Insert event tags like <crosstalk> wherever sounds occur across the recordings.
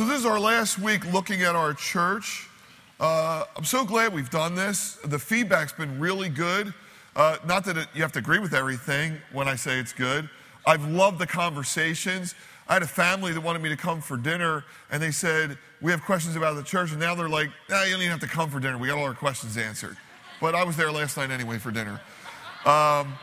So, this is our last week looking at our church. Uh, I'm so glad we've done this. The feedback's been really good. Uh, not that it, you have to agree with everything when I say it's good. I've loved the conversations. I had a family that wanted me to come for dinner, and they said, We have questions about the church. And now they're like, nah, You don't even have to come for dinner. We got all our questions answered. But I was there last night anyway for dinner. Um,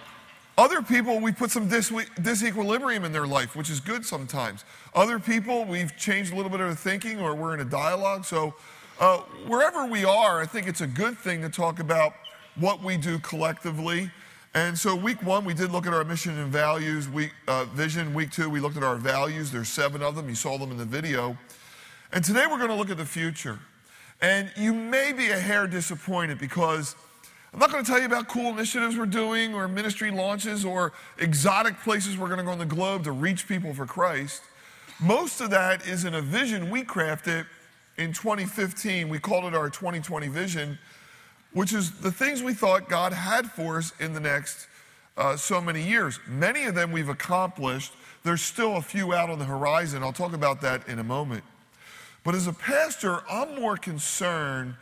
other people, we put some dis- disequilibrium in their life, which is good sometimes. Other people, we've changed a little bit of their thinking or we're in a dialogue. So, uh, wherever we are, I think it's a good thing to talk about what we do collectively. And so, week one, we did look at our mission and values. Week, uh, vision. Week two, we looked at our values. There's seven of them. You saw them in the video. And today, we're going to look at the future. And you may be a hair disappointed because I'm not going to tell you about cool initiatives we're doing or ministry launches or exotic places we're going to go on the globe to reach people for Christ. Most of that is in a vision we crafted in 2015. We called it our 2020 vision, which is the things we thought God had for us in the next uh, so many years. Many of them we've accomplished. There's still a few out on the horizon. I'll talk about that in a moment. But as a pastor, I'm more concerned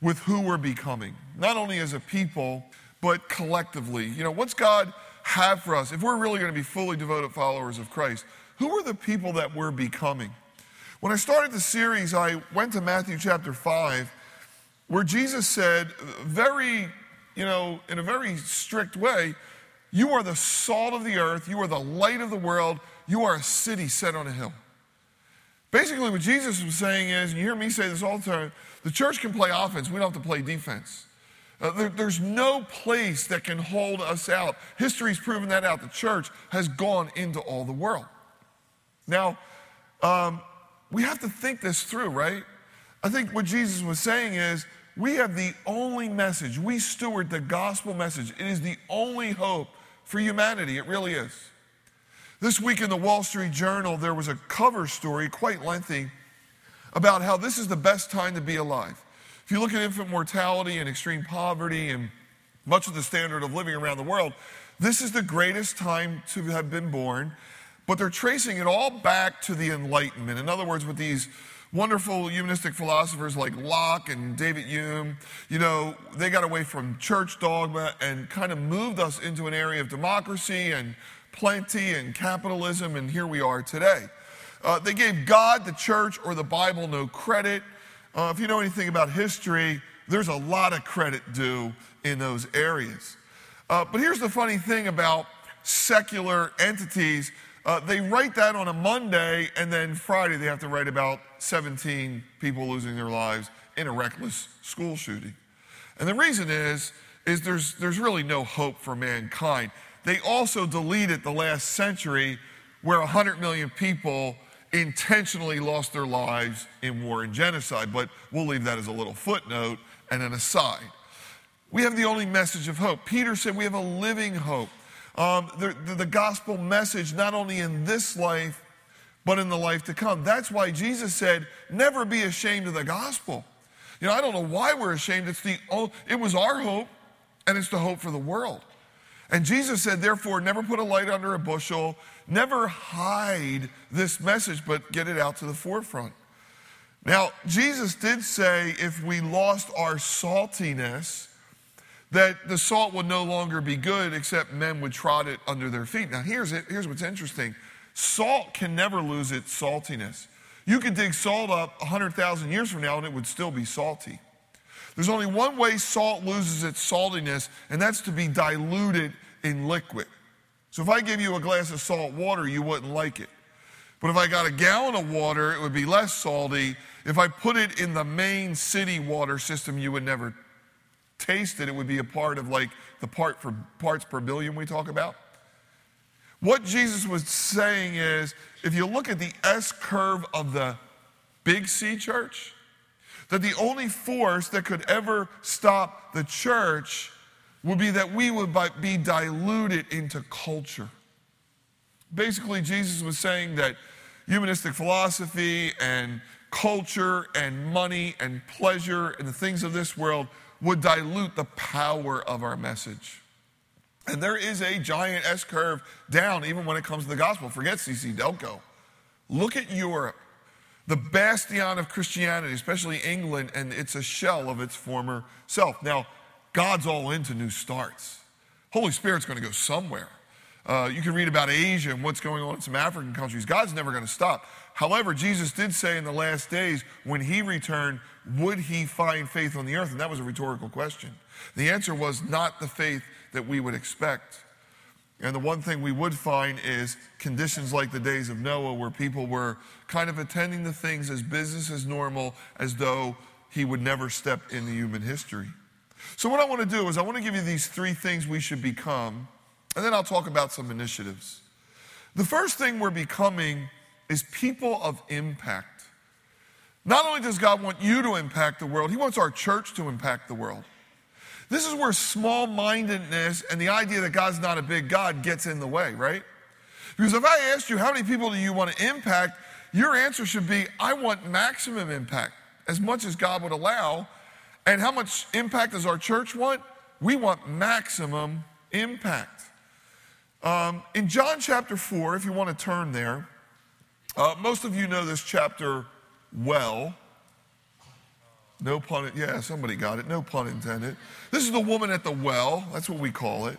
with who we're becoming, not only as a people, but collectively. You know, what's God have for us? If we're really going to be fully devoted followers of Christ, who are the people that we're becoming? When I started the series, I went to Matthew chapter 5, where Jesus said, very, you know, in a very strict way, you are the salt of the earth, you are the light of the world, you are a city set on a hill. Basically, what Jesus was saying is, and you hear me say this all the time, the church can play offense, we don't have to play defense. Uh, there, there's no place that can hold us out. History's proven that out. The church has gone into all the world. Now, um, we have to think this through, right? I think what Jesus was saying is we have the only message. We steward the gospel message. It is the only hope for humanity. It really is. This week in the Wall Street Journal, there was a cover story, quite lengthy, about how this is the best time to be alive. If you look at infant mortality and extreme poverty and much of the standard of living around the world, this is the greatest time to have been born. But they're tracing it all back to the Enlightenment. In other words, with these wonderful humanistic philosophers like Locke and David Hume, you know, they got away from church dogma and kind of moved us into an area of democracy and plenty and capitalism, and here we are today. Uh, they gave God, the church, or the Bible no credit. Uh, if you know anything about history, there's a lot of credit due in those areas. Uh, but here's the funny thing about secular entities uh, they write that on a Monday, and then Friday they have to write about 17 people losing their lives in a reckless school shooting. And the reason is, is there's, there's really no hope for mankind. They also deleted the last century where 100 million people intentionally lost their lives in war and genocide. But we'll leave that as a little footnote and an aside. We have the only message of hope. Peter said we have a living hope. Um, the, the, the gospel message, not only in this life, but in the life to come. That's why Jesus said, never be ashamed of the gospel. You know, I don't know why we're ashamed. It's the, it was our hope, and it's the hope for the world. And Jesus said, therefore, never put a light under a bushel, never hide this message, but get it out to the forefront. Now, Jesus did say if we lost our saltiness, that the salt would no longer be good except men would trot it under their feet. Now, here's, it, here's what's interesting salt can never lose its saltiness. You could dig salt up 100,000 years from now and it would still be salty. There's only one way salt loses its saltiness, and that's to be diluted in liquid. So if I give you a glass of salt water, you wouldn't like it. But if I got a gallon of water, it would be less salty. If I put it in the main city water system, you would never taste it. It would be a part of like the part for parts per billion we talk about. What Jesus was saying is if you look at the S curve of the big C church, that the only force that could ever stop the church would be that we would be diluted into culture. Basically, Jesus was saying that humanistic philosophy and culture and money and pleasure and the things of this world would dilute the power of our message. And there is a giant S curve down even when it comes to the gospel. Forget CC Delco. Look at Europe. the bastion of Christianity, especially England, and it's a shell of its former self. Now, God's all into new starts. Holy Spirit's going to go somewhere. Uh, you can read about Asia and what's going on in some African countries. God's never going to stop. However, Jesus did say in the last days, when he returned, would he find faith on the earth? And that was a rhetorical question. The answer was not the faith that we would expect. And the one thing we would find is conditions like the days of Noah, where people were kind of attending to things as business as normal, as though he would never step into human history. So, what I want to do is, I want to give you these three things we should become, and then I'll talk about some initiatives. The first thing we're becoming is people of impact. Not only does God want you to impact the world, He wants our church to impact the world. This is where small mindedness and the idea that God's not a big God gets in the way, right? Because if I asked you how many people do you want to impact, your answer should be I want maximum impact, as much as God would allow. And how much impact does our church want? We want maximum impact. Um, in John chapter 4, if you want to turn there, uh, most of you know this chapter well. No pun, yeah, somebody got it. No pun intended. This is the woman at the well. That's what we call it.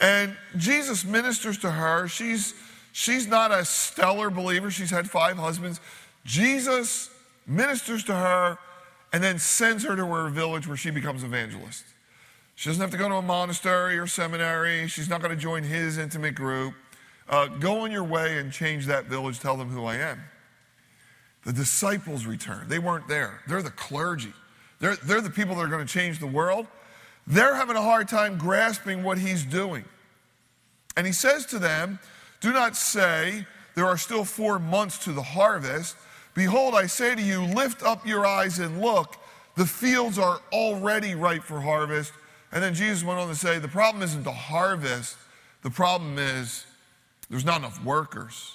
And Jesus ministers to her. She's, she's not a stellar believer. She's had five husbands. Jesus ministers to her and then sends her to her village where she becomes evangelist. She doesn't have to go to a monastery or seminary. She's not going to join his intimate group. Uh, go on your way and change that village. Tell them who I am. The disciples return. They weren't there. They're the clergy. They're, they're the people that are going to change the world. They're having a hard time grasping what he's doing. And he says to them, Do not say, There are still four months to the harvest. Behold, I say to you, lift up your eyes and look. The fields are already ripe for harvest. And then Jesus went on to say, The problem isn't the harvest, the problem is there's not enough workers.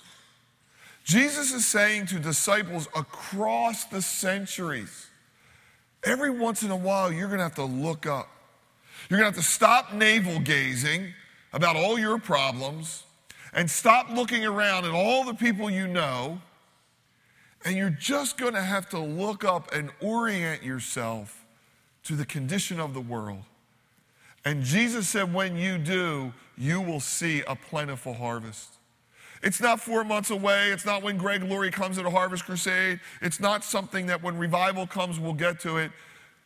Jesus is saying to disciples across the centuries, every once in a while, you're going to have to look up. You're going to have to stop navel gazing about all your problems and stop looking around at all the people you know. And you're just going to have to look up and orient yourself to the condition of the world. And Jesus said, when you do, you will see a plentiful harvest. It's not four months away. It's not when Greg Laurie comes at a harvest crusade. It's not something that when revival comes, we'll get to it.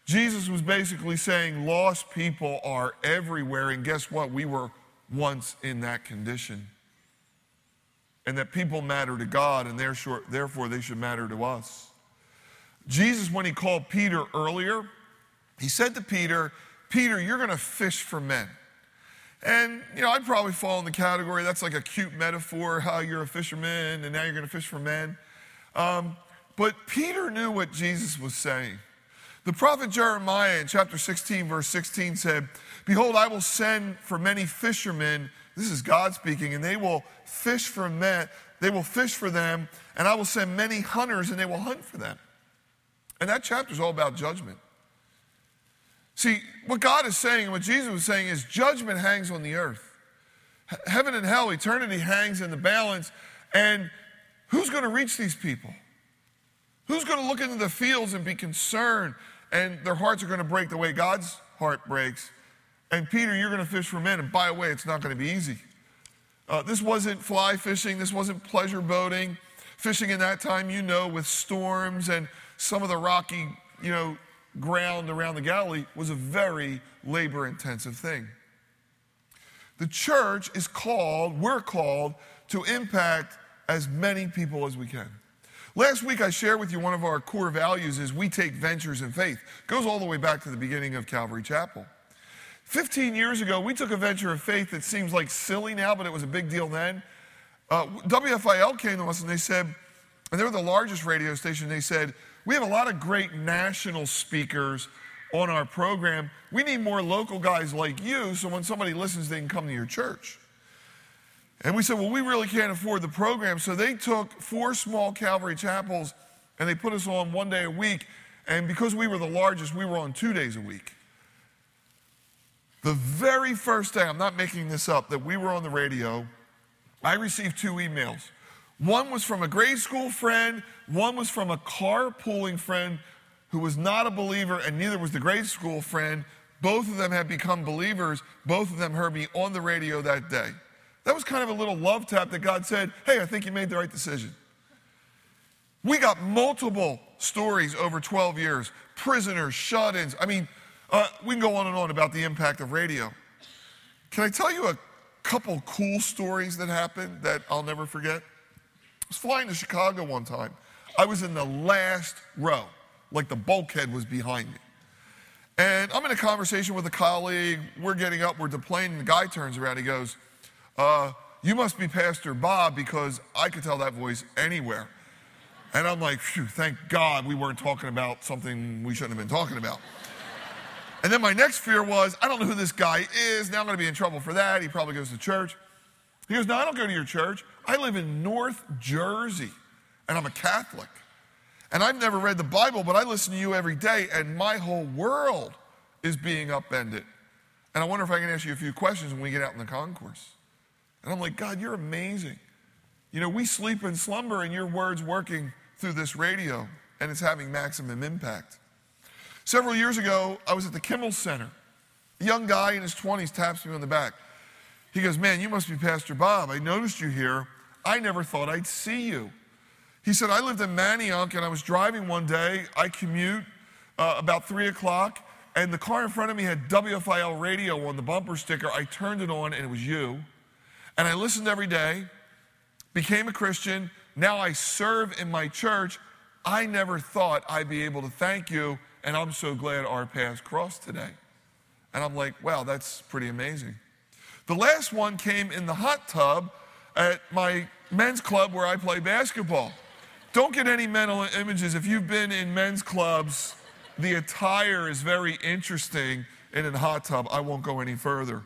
Jesus was basically saying lost people are everywhere. And guess what? We were once in that condition. And that people matter to God, and therefore they should matter to us. Jesus, when he called Peter earlier, he said to Peter, Peter, you're going to fish for men. And, you know, I'd probably fall in the category that's like a cute metaphor how you're a fisherman and now you're going to fish for men. Um, but Peter knew what Jesus was saying. The prophet Jeremiah in chapter 16, verse 16 said, Behold, I will send for many fishermen. This is God speaking, and they will fish for men. They will fish for them, and I will send many hunters, and they will hunt for them. And that chapter is all about judgment. See, what God is saying and what Jesus was saying is judgment hangs on the earth. Heaven and hell, eternity hangs in the balance. And who's going to reach these people? Who's going to look into the fields and be concerned and their hearts are going to break the way God's heart breaks? And Peter, you're going to fish for men. And by the way, it's not going to be easy. Uh, this wasn't fly fishing, this wasn't pleasure boating. Fishing in that time, you know, with storms and some of the rocky, you know, ground around the Galilee was a very labor intensive thing. The church is called, we're called to impact as many people as we can. Last week I shared with you one of our core values is we take ventures in faith. It goes all the way back to the beginning of Calvary Chapel. 15 years ago, we took a venture of faith that seems like silly now, but it was a big deal then. Uh, WFIL came to us and they said, and they were the largest radio station, they said, we have a lot of great national speakers on our program. We need more local guys like you so when somebody listens, they can come to your church. And we said, well, we really can't afford the program. So they took four small Calvary chapels and they put us on one day a week. And because we were the largest, we were on two days a week. The very first day, I'm not making this up, that we were on the radio, I received two emails. One was from a grade school friend, one was from a carpooling friend who was not a believer, and neither was the grade school friend. Both of them had become believers. Both of them heard me on the radio that day. That was kind of a little love tap that God said, Hey, I think you made the right decision. We got multiple stories over 12 years prisoners, shut ins. I mean, uh, we can go on and on about the impact of radio. Can I tell you a couple cool stories that happened that I'll never forget? I was flying to Chicago one time. I was in the last row, like the bulkhead was behind me. And I'm in a conversation with a colleague. We're getting up, we're deplaning. The guy turns around, he goes, uh, You must be Pastor Bob because I could tell that voice anywhere. And I'm like, Phew, thank God we weren't talking about something we shouldn't have been talking about. And then my next fear was, I don't know who this guy is. Now I'm going to be in trouble for that. He probably goes to church. He goes, No, I don't go to your church. I live in North Jersey, and I'm a Catholic. And I've never read the Bible, but I listen to you every day, and my whole world is being upended. And I wonder if I can ask you a few questions when we get out in the concourse. And I'm like, God, you're amazing. You know, we sleep and slumber, and your word's working through this radio, and it's having maximum impact. Several years ago, I was at the Kimmel Center. A young guy in his 20s taps me on the back. He goes, Man, you must be Pastor Bob. I noticed you here. I never thought I'd see you. He said, I lived in Manayunk and I was driving one day. I commute uh, about 3 o'clock, and the car in front of me had WFIL radio on the bumper sticker. I turned it on, and it was you. And I listened every day, became a Christian. Now I serve in my church. I never thought I'd be able to thank you and I'm so glad our paths crossed today. And I'm like, wow, that's pretty amazing. The last one came in the hot tub at my men's club where I play basketball. Don't get any mental images. If you've been in men's clubs, the attire is very interesting in a hot tub. I won't go any further.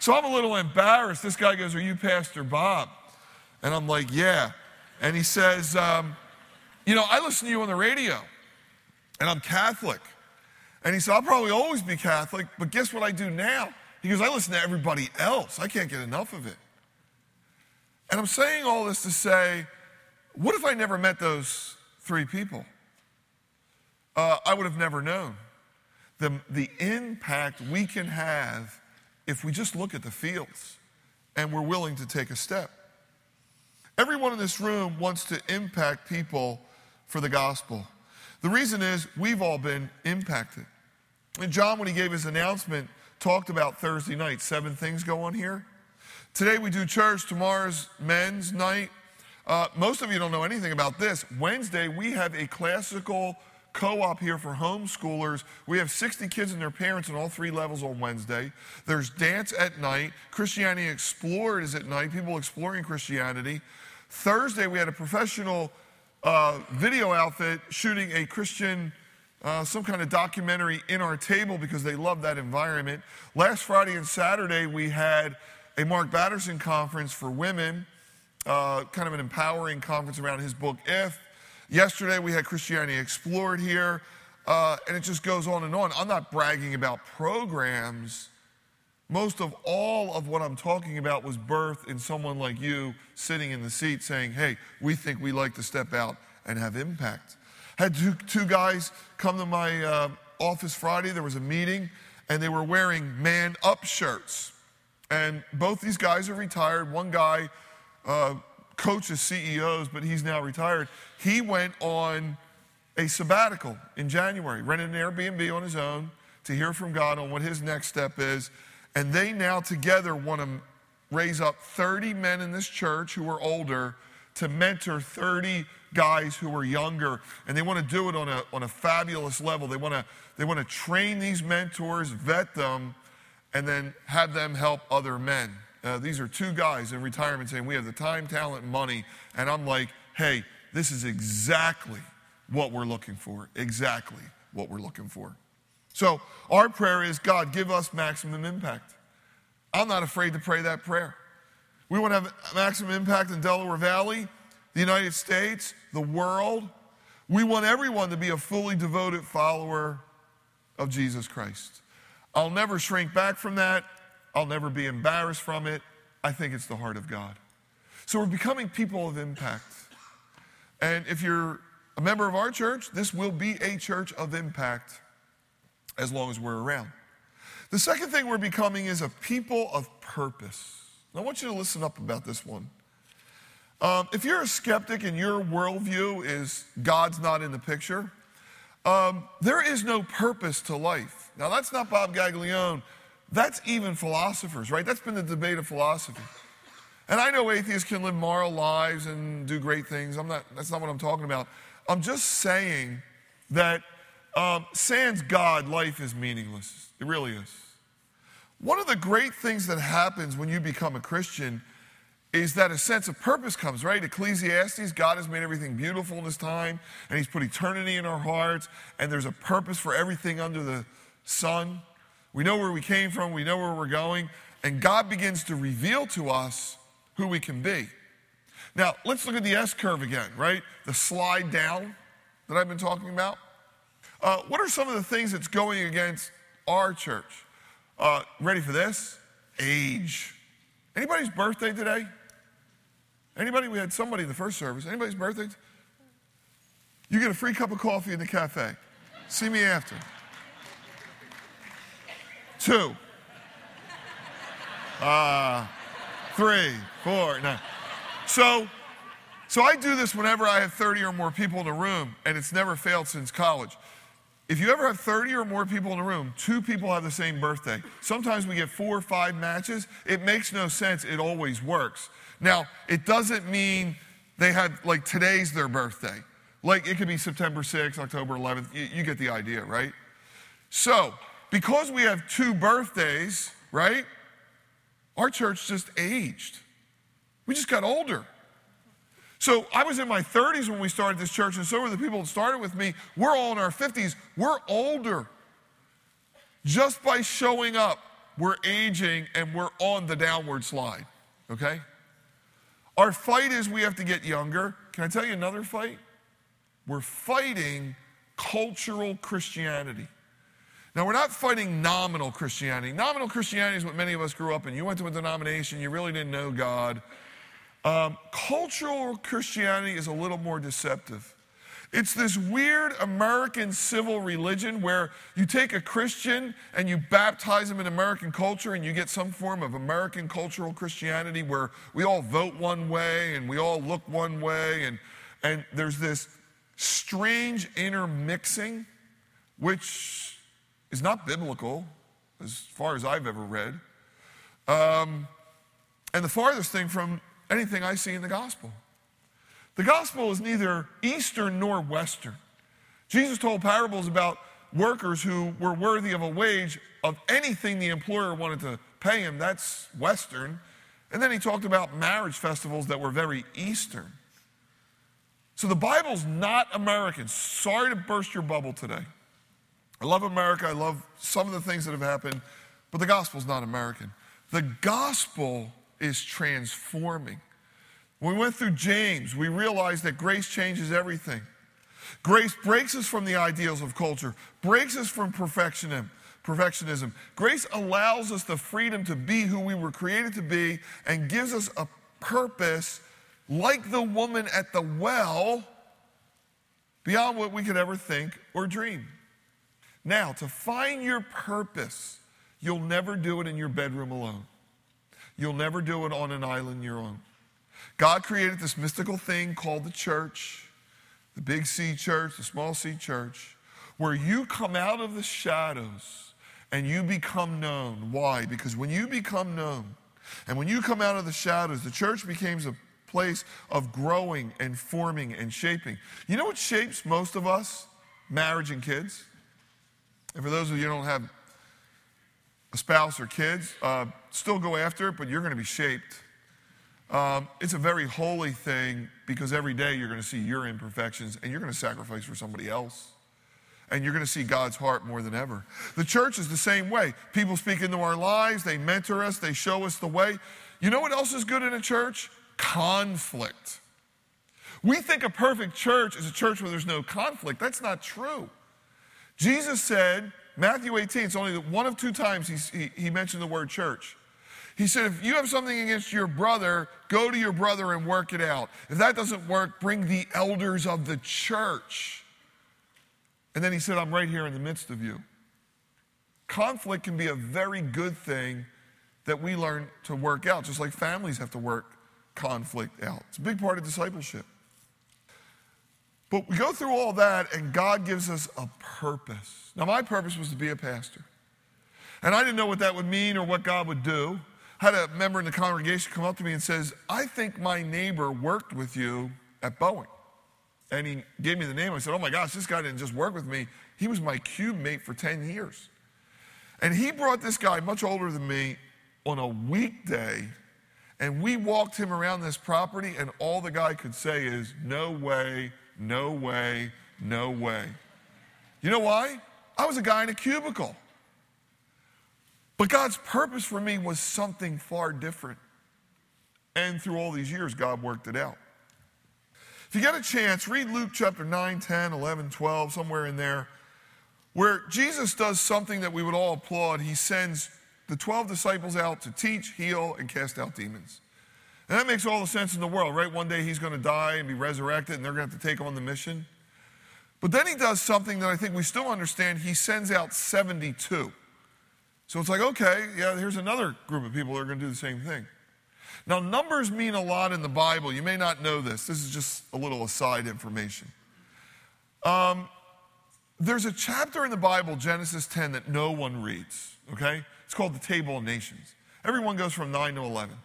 So I'm a little embarrassed. This guy goes, Are you Pastor Bob? And I'm like, Yeah. And he says, um, You know, I listen to you on the radio and I'm Catholic. And he said, I'll probably always be Catholic, but guess what I do now? He goes, I listen to everybody else. I can't get enough of it. And I'm saying all this to say, what if I never met those three people? Uh, I would have never known the, the impact we can have if we just look at the fields and we're willing to take a step. Everyone in this room wants to impact people for the gospel. The reason is we've all been impacted. And John, when he gave his announcement, talked about Thursday night. Seven things go on here. Today we do church. Tomorrow's men's night. Uh, most of you don't know anything about this. Wednesday, we have a classical co op here for homeschoolers. We have 60 kids and their parents on all three levels on Wednesday. There's dance at night. Christianity Explored is at night, people exploring Christianity. Thursday, we had a professional uh, video outfit shooting a Christian, uh, some kind of documentary in our table because they love that environment. Last Friday and Saturday, we had a Mark Batterson conference for women, uh, kind of an empowering conference around his book, If. Yesterday, we had Christianity Explored here, uh, and it just goes on and on. I'm not bragging about programs. Most of all of what I'm talking about was birth in someone like you sitting in the seat saying, Hey, we think we like to step out and have impact. Had two, two guys come to my uh, office Friday. There was a meeting, and they were wearing man up shirts. And both these guys are retired. One guy uh, coaches CEOs, but he's now retired. He went on a sabbatical in January, rented an Airbnb on his own to hear from God on what his next step is. And they now together want to raise up 30 men in this church who are older to mentor 30 guys who are younger. And they want to do it on a, on a fabulous level. They want, to, they want to train these mentors, vet them, and then have them help other men. Uh, these are two guys in retirement saying, We have the time, talent, money. And I'm like, Hey, this is exactly what we're looking for. Exactly what we're looking for. So our prayer is God, give us maximum impact. I'm not afraid to pray that prayer. We want to have maximum impact in Delaware Valley, the United States, the world. We want everyone to be a fully devoted follower of Jesus Christ. I'll never shrink back from that. I'll never be embarrassed from it. I think it's the heart of God. So we're becoming people of impact. And if you're a member of our church, this will be a church of impact as long as we're around. The second thing we're becoming is a people of purpose. I want you to listen up about this one. Um, if you're a skeptic and your worldview is God's not in the picture, um, there is no purpose to life. Now, that's not Bob Gaglione. That's even philosophers, right? That's been the debate of philosophy. And I know atheists can live moral lives and do great things. I'm not, that's not what I'm talking about. I'm just saying that um, sans God, life is meaningless. It really is. One of the great things that happens when you become a Christian is that a sense of purpose comes, right? Ecclesiastes, God has made everything beautiful in His time, and He's put eternity in our hearts, and there's a purpose for everything under the sun. We know where we came from, we know where we're going, and God begins to reveal to us who we can be. Now, let's look at the S curve again, right? The slide down that I've been talking about. Uh, what are some of the things that's going against our church? Uh, ready for this? Age. Anybody's birthday today? Anybody? We had somebody in the first service. Anybody's birthday? You get a free cup of coffee in the cafe. See me after. Two. Uh, three, four, nine. So, so I do this whenever I have 30 or more people in a room, and it's never failed since college. If you ever have 30 or more people in a room, two people have the same birthday. Sometimes we get four or five matches. It makes no sense. It always works. Now, it doesn't mean they had, like, today's their birthday. Like, it could be September 6th, October 11th. You, you get the idea, right? So, because we have two birthdays, right? Our church just aged. We just got older. So I was in my 30s when we started this church, and so were the people that started with me. We're all in our 50s. We're older. Just by showing up, we're aging and we're on the downward slide, okay? Our fight is we have to get younger. Can I tell you another fight? We're fighting cultural Christianity. Now, we're not fighting nominal Christianity. Nominal Christianity is what many of us grew up in. You went to a denomination, you really didn't know God. Um, cultural Christianity is a little more deceptive. It's this weird American civil religion where you take a Christian and you baptize him in American culture and you get some form of American cultural Christianity where we all vote one way and we all look one way and, and there's this strange intermixing which is not biblical as far as I've ever read. Um, and the farthest thing from anything I see in the gospel. The gospel is neither Eastern nor Western. Jesus told parables about workers who were worthy of a wage of anything the employer wanted to pay him. That's Western. And then he talked about marriage festivals that were very Eastern. So the Bible's not American. Sorry to burst your bubble today. I love America. I love some of the things that have happened, but the gospel's not American. The gospel is transforming. When we went through James, we realized that grace changes everything. Grace breaks us from the ideals of culture, breaks us from perfectionism. Perfectionism. Grace allows us the freedom to be who we were created to be and gives us a purpose like the woman at the well beyond what we could ever think or dream. Now, to find your purpose, you'll never do it in your bedroom alone. You'll never do it on an island your own. God created this mystical thing called the church, the big C church, the small C church, where you come out of the shadows and you become known. Why? Because when you become known and when you come out of the shadows, the church becomes a place of growing and forming and shaping. You know what shapes most of us? Marriage and kids. And for those of you who don't have a spouse or kids, uh, still go after it, but you're going to be shaped. Um, it's a very holy thing because every day you're going to see your imperfections and you're going to sacrifice for somebody else. And you're going to see God's heart more than ever. The church is the same way. People speak into our lives, they mentor us, they show us the way. You know what else is good in a church? Conflict. We think a perfect church is a church where there's no conflict. That's not true. Jesus said, Matthew 18, it's only one of two times he, he, mentioned the word church. He said, if you have something against your brother, go to your brother and work it out. If that doesn't work, bring the elders of the church. And then he said, I'm right here in the midst of you. Conflict can be a very good thing that we learn to work out, just like families have to work conflict out. It's a big part of discipleship. But we go through all that, and God gives us a purpose. Now, my purpose was to be a pastor. And I didn't know what that would mean or what God would do. I had a member in the congregation come up to me and says, I think my neighbor worked with you at Boeing. And he gave me the name. I said, Oh my gosh, this guy didn't just work with me. He was my cube mate for 10 years. And he brought this guy, much older than me, on a weekday and we walked him around this property, and all the guy could say is, No way, no way, no way. You know why? I was a guy in a cubicle. But God's purpose for me was something far different. And through all these years, God worked it out. If you get a chance, read Luke chapter 9, 10, 11, 12, somewhere in there, where Jesus does something that we would all applaud. He sends the 12 disciples out to teach, heal, and cast out demons. And that makes all the sense in the world, right? One day he's going to die and be resurrected, and they're going to have to take him on the mission. But then he does something that I think we still understand. He sends out 72. So it's like, okay, yeah, here's another group of people that are going to do the same thing. Now, numbers mean a lot in the Bible. You may not know this. This is just a little aside information. Um, there's a chapter in the Bible, Genesis 10, that no one reads, okay? It's called the Table of Nations. Everyone goes from 9 to 11.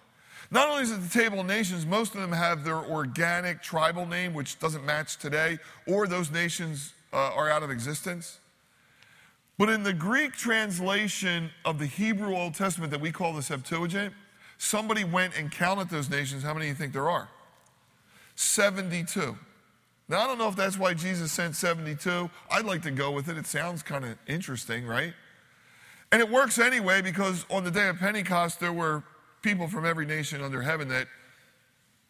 Not only is it the Table of Nations, most of them have their organic tribal name, which doesn't match today, or those nations uh, are out of existence. But in the Greek translation of the Hebrew Old Testament that we call the Septuagint, somebody went and counted those nations. How many do you think there are? 72. Now, I don't know if that's why Jesus sent 72. I'd like to go with it. It sounds kind of interesting, right? And it works anyway because on the day of Pentecost, there were people from every nation under heaven that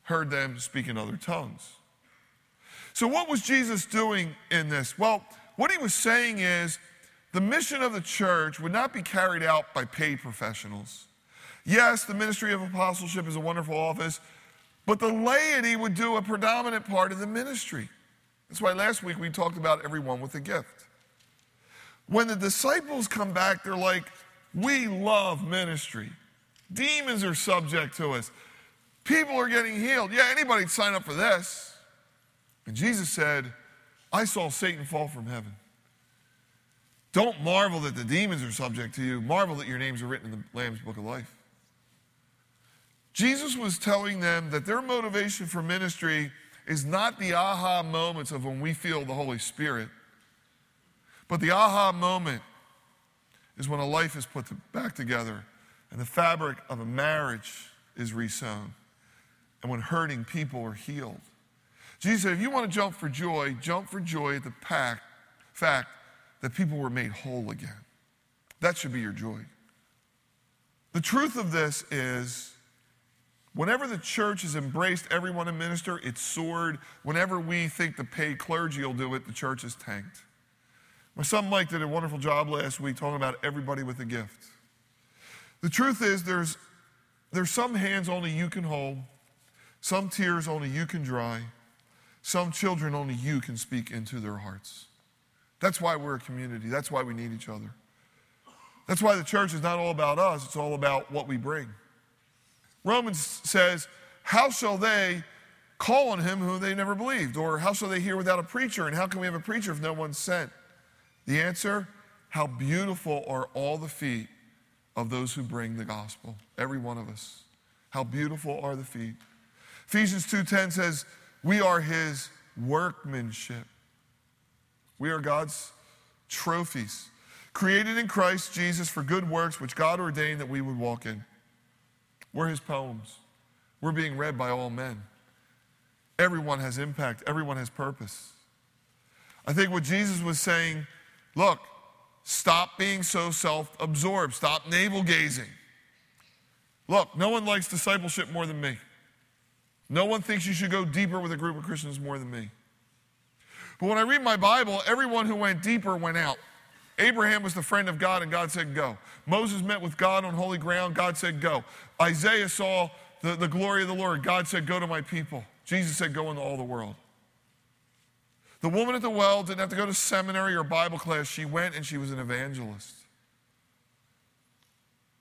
heard them speak in other tongues. So, what was Jesus doing in this? Well, what he was saying is the mission of the church would not be carried out by paid professionals. Yes, the ministry of apostleship is a wonderful office, but the laity would do a predominant part of the ministry. That's why last week we talked about everyone with a gift. When the disciples come back, they're like, We love ministry. Demons are subject to us. People are getting healed. Yeah, anybody'd sign up for this. And Jesus said, I saw Satan fall from heaven. Don't marvel that the demons are subject to you. Marvel that your names are written in the Lamb's Book of Life. Jesus was telling them that their motivation for ministry is not the aha moments of when we feel the Holy Spirit, but the aha moment is when a life is put back together and the fabric of a marriage is resown, and when hurting people are healed. Jesus said, if you want to jump for joy, jump for joy at the fact that people were made whole again. That should be your joy. The truth of this is, whenever the church has embraced everyone to minister, it's soared. Whenever we think the paid clergy will do it, the church is tanked. My son Mike did a wonderful job last week talking about everybody with a gift. The truth is, there's, there's some hands only you can hold, some tears only you can dry, some children only you can speak into their hearts. That's why we're a community. That's why we need each other. That's why the church is not all about us, it's all about what we bring. Romans says, How shall they call on him whom they never believed? Or how shall they hear without a preacher? And how can we have a preacher if no one's sent? The answer, How beautiful are all the feet of those who bring the gospel, every one of us. How beautiful are the feet. Ephesians 2:10 says, "We are his workmanship. We are God's trophies, created in Christ Jesus for good works which God ordained that we would walk in." We're his poems. We're being read by all men. Everyone has impact, everyone has purpose. I think what Jesus was saying, look, Stop being so self absorbed. Stop navel gazing. Look, no one likes discipleship more than me. No one thinks you should go deeper with a group of Christians more than me. But when I read my Bible, everyone who went deeper went out. Abraham was the friend of God, and God said, Go. Moses met with God on holy ground. God said, Go. Isaiah saw the, the glory of the Lord. God said, Go to my people. Jesus said, Go into all the world. The woman at the well didn't have to go to seminary or Bible class. She went and she was an evangelist.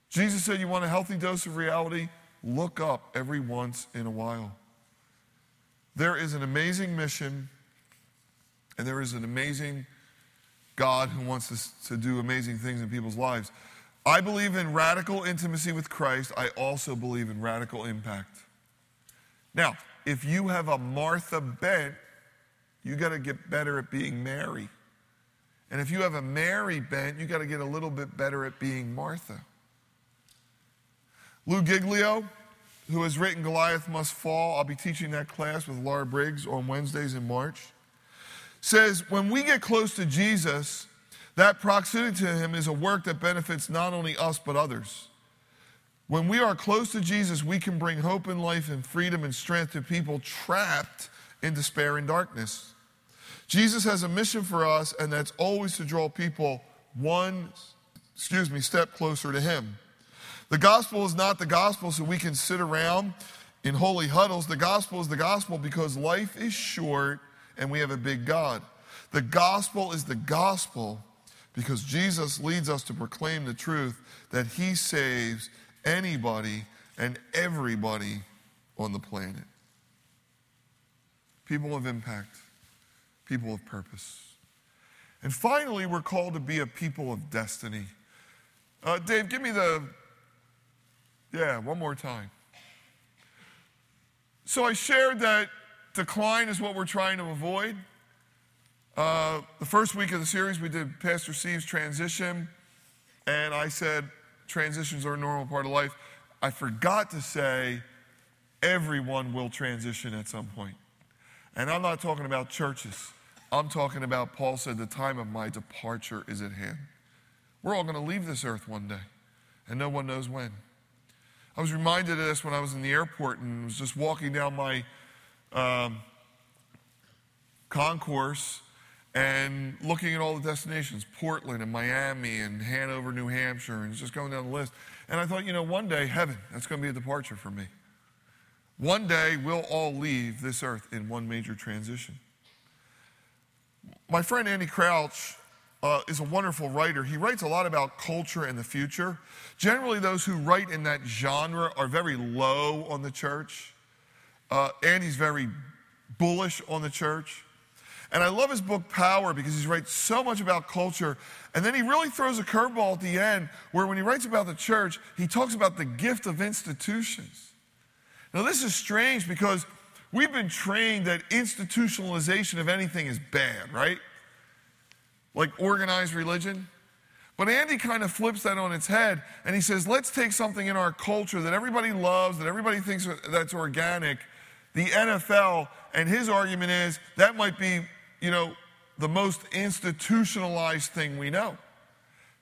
Jesus said, You want a healthy dose of reality? Look up every once in a while. There is an amazing mission, and there is an amazing God who wants us to do amazing things in people's lives. I believe in radical intimacy with Christ. I also believe in radical impact. Now, if you have a Martha bent, you got to get better at being Mary. And if you have a Mary bent, you got to get a little bit better at being Martha. Lou Giglio, who has written Goliath Must Fall, I'll be teaching that class with Laura Briggs on Wednesdays in March, says when we get close to Jesus, that proximity to him is a work that benefits not only us but others. When we are close to Jesus, we can bring hope and life and freedom and strength to people trapped in despair and darkness. Jesus has a mission for us, and that's always to draw people one, excuse me, step closer to Him. The gospel is not the gospel so we can sit around in holy huddles. The gospel is the gospel because life is short and we have a big God. The gospel is the gospel because Jesus leads us to proclaim the truth that He saves anybody and everybody on the planet. People of impact people of purpose. And finally, we're called to be a people of destiny. Uh, Dave, give me the, yeah, one more time. So I shared that decline is what we're trying to avoid. Uh, the first week of the series, we did Pastor Steve's transition, and I said transitions are a normal part of life. I forgot to say everyone will transition at some point. And I'm not talking about churches. I'm talking about, Paul said, the time of my departure is at hand. We're all going to leave this earth one day, and no one knows when. I was reminded of this when I was in the airport and was just walking down my um, concourse and looking at all the destinations Portland and Miami and Hanover, New Hampshire, and just going down the list. And I thought, you know, one day, heaven, that's going to be a departure for me. One day, we'll all leave this earth in one major transition. My friend Andy Crouch uh, is a wonderful writer. He writes a lot about culture and the future. Generally, those who write in that genre are very low on the church. Uh, Andy's very bullish on the church. And I love his book Power because he writes so much about culture. And then he really throws a curveball at the end where when he writes about the church, he talks about the gift of institutions. Now, this is strange because We've been trained that institutionalization of anything is bad, right? Like organized religion. But Andy kind of flips that on its head and he says, let's take something in our culture that everybody loves, that everybody thinks that's organic, the NFL, and his argument is that might be, you know, the most institutionalized thing we know.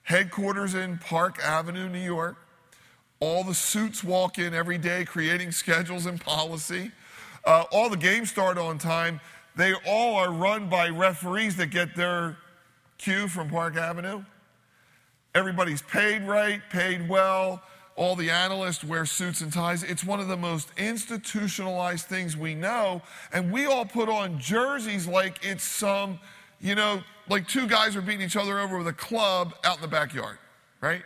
Headquarters in Park Avenue, New York. All the suits walk in every day creating schedules and policy. Uh, all the games start on time. They all are run by referees that get their cue from Park Avenue. Everybody's paid right, paid well. All the analysts wear suits and ties. It's one of the most institutionalized things we know. And we all put on jerseys like it's some, you know, like two guys are beating each other over with a club out in the backyard, right?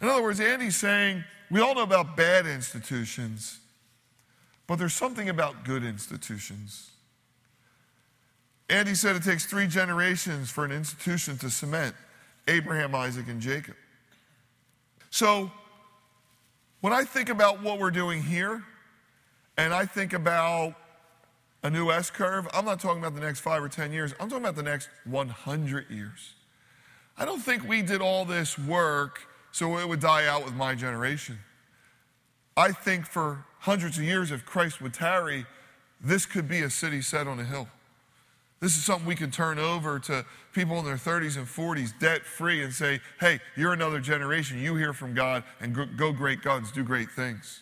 In other words, Andy's saying we all know about bad institutions. But there's something about good institutions. Andy said it takes three generations for an institution to cement Abraham, Isaac, and Jacob. So, when I think about what we're doing here, and I think about a new S curve, I'm not talking about the next five or 10 years, I'm talking about the next 100 years. I don't think we did all this work so it would die out with my generation. I think for hundreds of years, if Christ would tarry, this could be a city set on a hill. This is something we can turn over to people in their 30s and 40s, debt free, and say, hey, you're another generation. You hear from God and go great guns, do great things.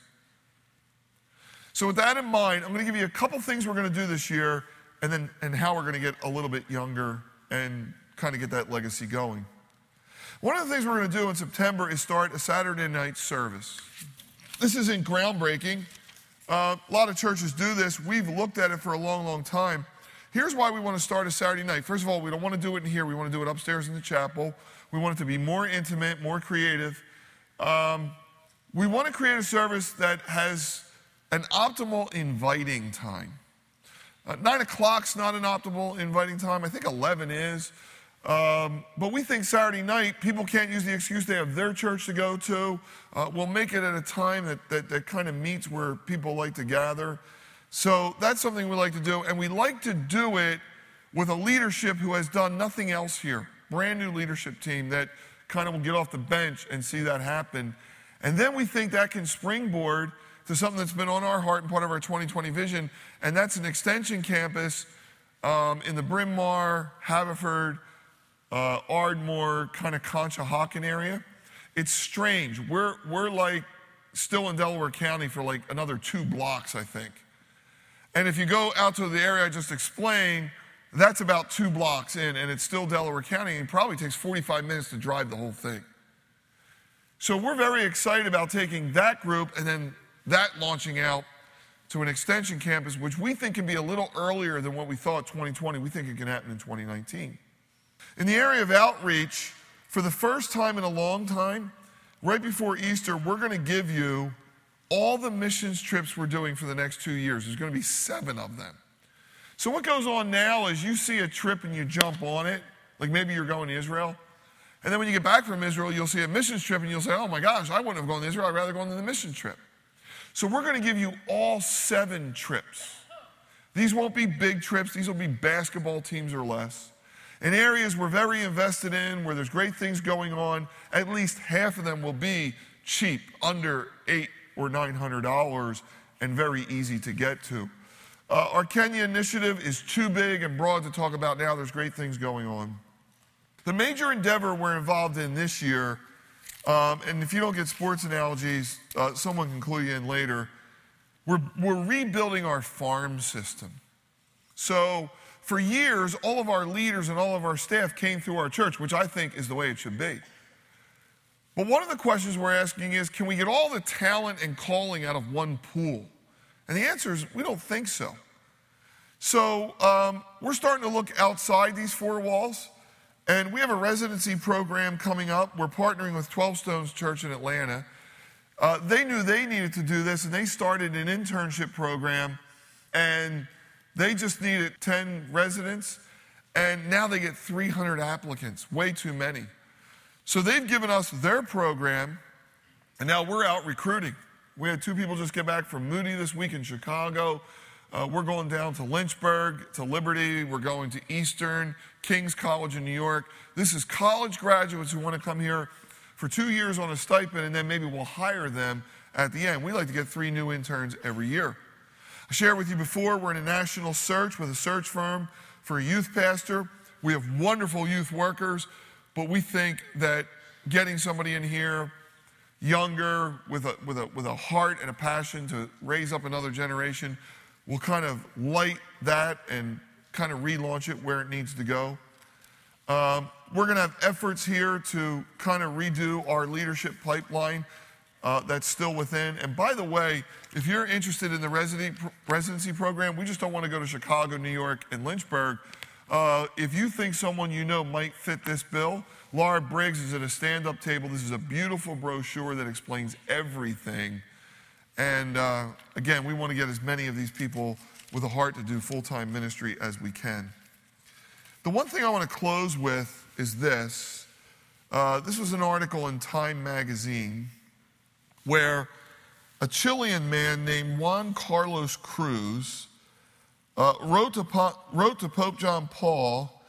So, with that in mind, I'm going to give you a couple things we're going to do this year and then and how we're going to get a little bit younger and kind of get that legacy going. One of the things we're going to do in September is start a Saturday night service. This isn't groundbreaking. Uh, a lot of churches do this. We've looked at it for a long, long time. Here's why we want to start a Saturday night. First of all, we don't want to do it in here. We want to do it upstairs in the chapel. We want it to be more intimate, more creative. Um, we want to create a service that has an optimal inviting time. Uh, nine o'clock's not an optimal inviting time. I think 11 is. Um, but we think Saturday night, people can't use the excuse they have their church to go to. Uh, we'll make it at a time that, that, that kind of meets where people like to gather. So that's something we like to do. And we like to do it with a leadership who has done nothing else here. Brand new leadership team that kind of will get off the bench and see that happen. And then we think that can springboard to something that's been on our heart and part of our 2020 vision, and that's an extension campus um, in the Bryn Mawr, Haverford, uh, Ardmore, kind of Conshohocken area. It's strange. We're, we're like still in Delaware County for like another two blocks, I think. And if you go out to the area I just explained, that's about two blocks in, and it's still Delaware County, and it probably takes 45 minutes to drive the whole thing. So we're very excited about taking that group and then that launching out to an extension campus, which we think can be a little earlier than what we thought 2020. We think it can happen in 2019. In the area of outreach, for the first time in a long time, right before Easter, we're going to give you all the missions trips we're doing for the next two years. There's going to be seven of them. So, what goes on now is you see a trip and you jump on it, like maybe you're going to Israel. And then when you get back from Israel, you'll see a missions trip and you'll say, oh my gosh, I wouldn't have gone to Israel. I'd rather go on the mission trip. So, we're going to give you all seven trips. These won't be big trips, these will be basketball teams or less. In areas we're very invested in, where there's great things going on, at least half of them will be cheap, under eight or nine hundred dollars, and very easy to get to. Uh, our Kenya initiative is too big and broad to talk about now. There's great things going on. The major endeavor we're involved in this year, um, and if you don't get sports analogies, uh, someone can clue you in later. We're, we're rebuilding our farm system. So for years, all of our leaders and all of our staff came through our church, which I think is the way it should be. But one of the questions we're asking is can we get all the talent and calling out of one pool? And the answer is we don't think so. So um, we're starting to look outside these four walls. And we have a residency program coming up. We're partnering with 12 Stones Church in Atlanta. Uh, they knew they needed to do this, and they started an internship program. And they just needed 10 residents, and now they get 300 applicants, way too many. So they've given us their program, and now we're out recruiting. We had two people just get back from Moody this week in Chicago. Uh, we're going down to Lynchburg, to Liberty. We're going to Eastern, King's College in New York. This is college graduates who want to come here for two years on a stipend, and then maybe we'll hire them at the end. We like to get three new interns every year. I shared with you before, we're in a national search with a search firm for a youth pastor. We have wonderful youth workers, but we think that getting somebody in here younger with a, with a, with a heart and a passion to raise up another generation will kind of light that and kind of relaunch it where it needs to go. Um, we're going to have efforts here to kind of redo our leadership pipeline uh, that's still within. And by the way, if you're interested in the residency program, we just don't want to go to Chicago, New York, and Lynchburg. Uh, if you think someone you know might fit this bill, Laura Briggs is at a stand up table. This is a beautiful brochure that explains everything. And uh, again, we want to get as many of these people with a heart to do full time ministry as we can. The one thing I want to close with is this. Uh, this was an article in Time magazine where a Chilean man named Juan Carlos Cruz uh, wrote, to, wrote to Pope John Paul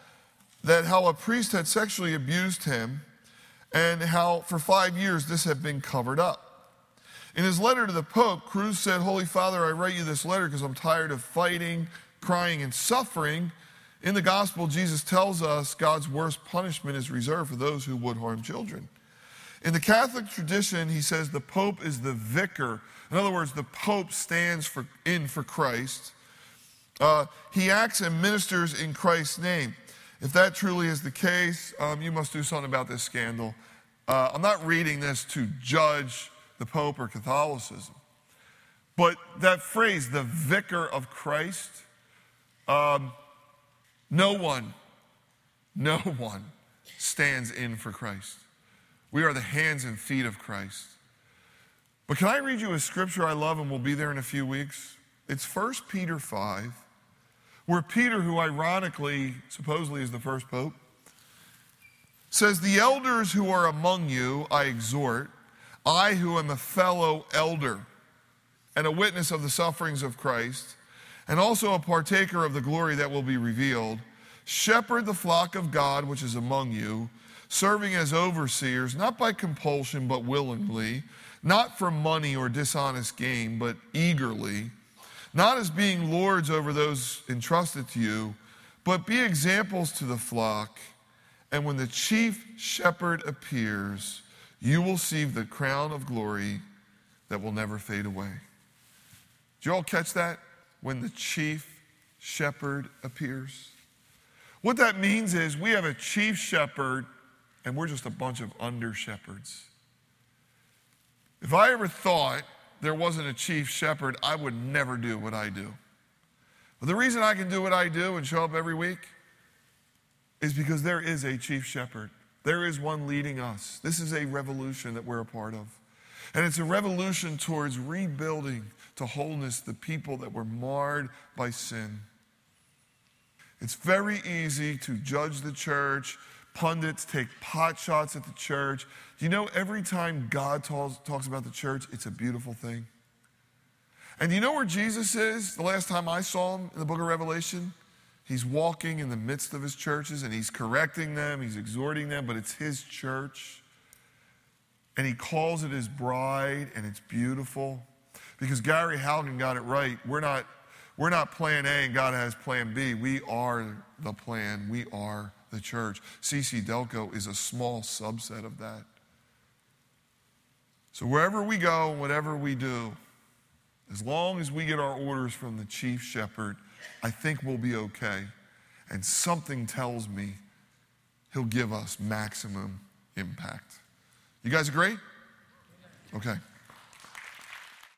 that how a priest had sexually abused him and how for five years this had been covered up. In his letter to the Pope, Cruz said, Holy Father, I write you this letter because I'm tired of fighting, crying, and suffering. In the gospel, Jesus tells us God's worst punishment is reserved for those who would harm children. In the Catholic tradition, he says the Pope is the vicar. In other words, the Pope stands for, in for Christ. Uh, he acts and ministers in Christ's name. If that truly is the case, um, you must do something about this scandal. Uh, I'm not reading this to judge the Pope or Catholicism, but that phrase, the vicar of Christ, um, no one, no <laughs> one stands in for Christ. We are the hands and feet of Christ. But can I read you a scripture I love and we'll be there in a few weeks? It's 1 Peter 5, where Peter, who ironically, supposedly is the first pope, says, The elders who are among you I exhort, I who am a fellow elder and a witness of the sufferings of Christ, and also a partaker of the glory that will be revealed, shepherd the flock of God which is among you, serving as overseers, not by compulsion, but willingly, not for money or dishonest gain, but eagerly not as being lords over those entrusted to you, but be examples to the flock. And when the chief shepherd appears, you will receive the crown of glory that will never fade away. Did you all catch that? When the chief shepherd appears. What that means is we have a chief shepherd and we're just a bunch of under shepherds. If I ever thought there wasn't a chief shepherd, I would never do what I do. But the reason I can do what I do and show up every week is because there is a chief shepherd. There is one leading us. This is a revolution that we're a part of. And it's a revolution towards rebuilding to wholeness the people that were marred by sin. It's very easy to judge the church pundits take pot shots at the church. Do you know every time God talks, talks about the church, it's a beautiful thing? And you know where Jesus is? The last time I saw him in the book of Revelation, he's walking in the midst of his churches and he's correcting them, he's exhorting them, but it's his church. And he calls it his bride, and it's beautiful. Because Gary Haugen got it right. We're not, we're not plan A and God has plan B. We are the plan. We are the church. CC Delco is a small subset of that. So wherever we go, whatever we do, as long as we get our orders from the chief shepherd, I think we'll be okay. And something tells me he'll give us maximum impact. You guys agree? Okay.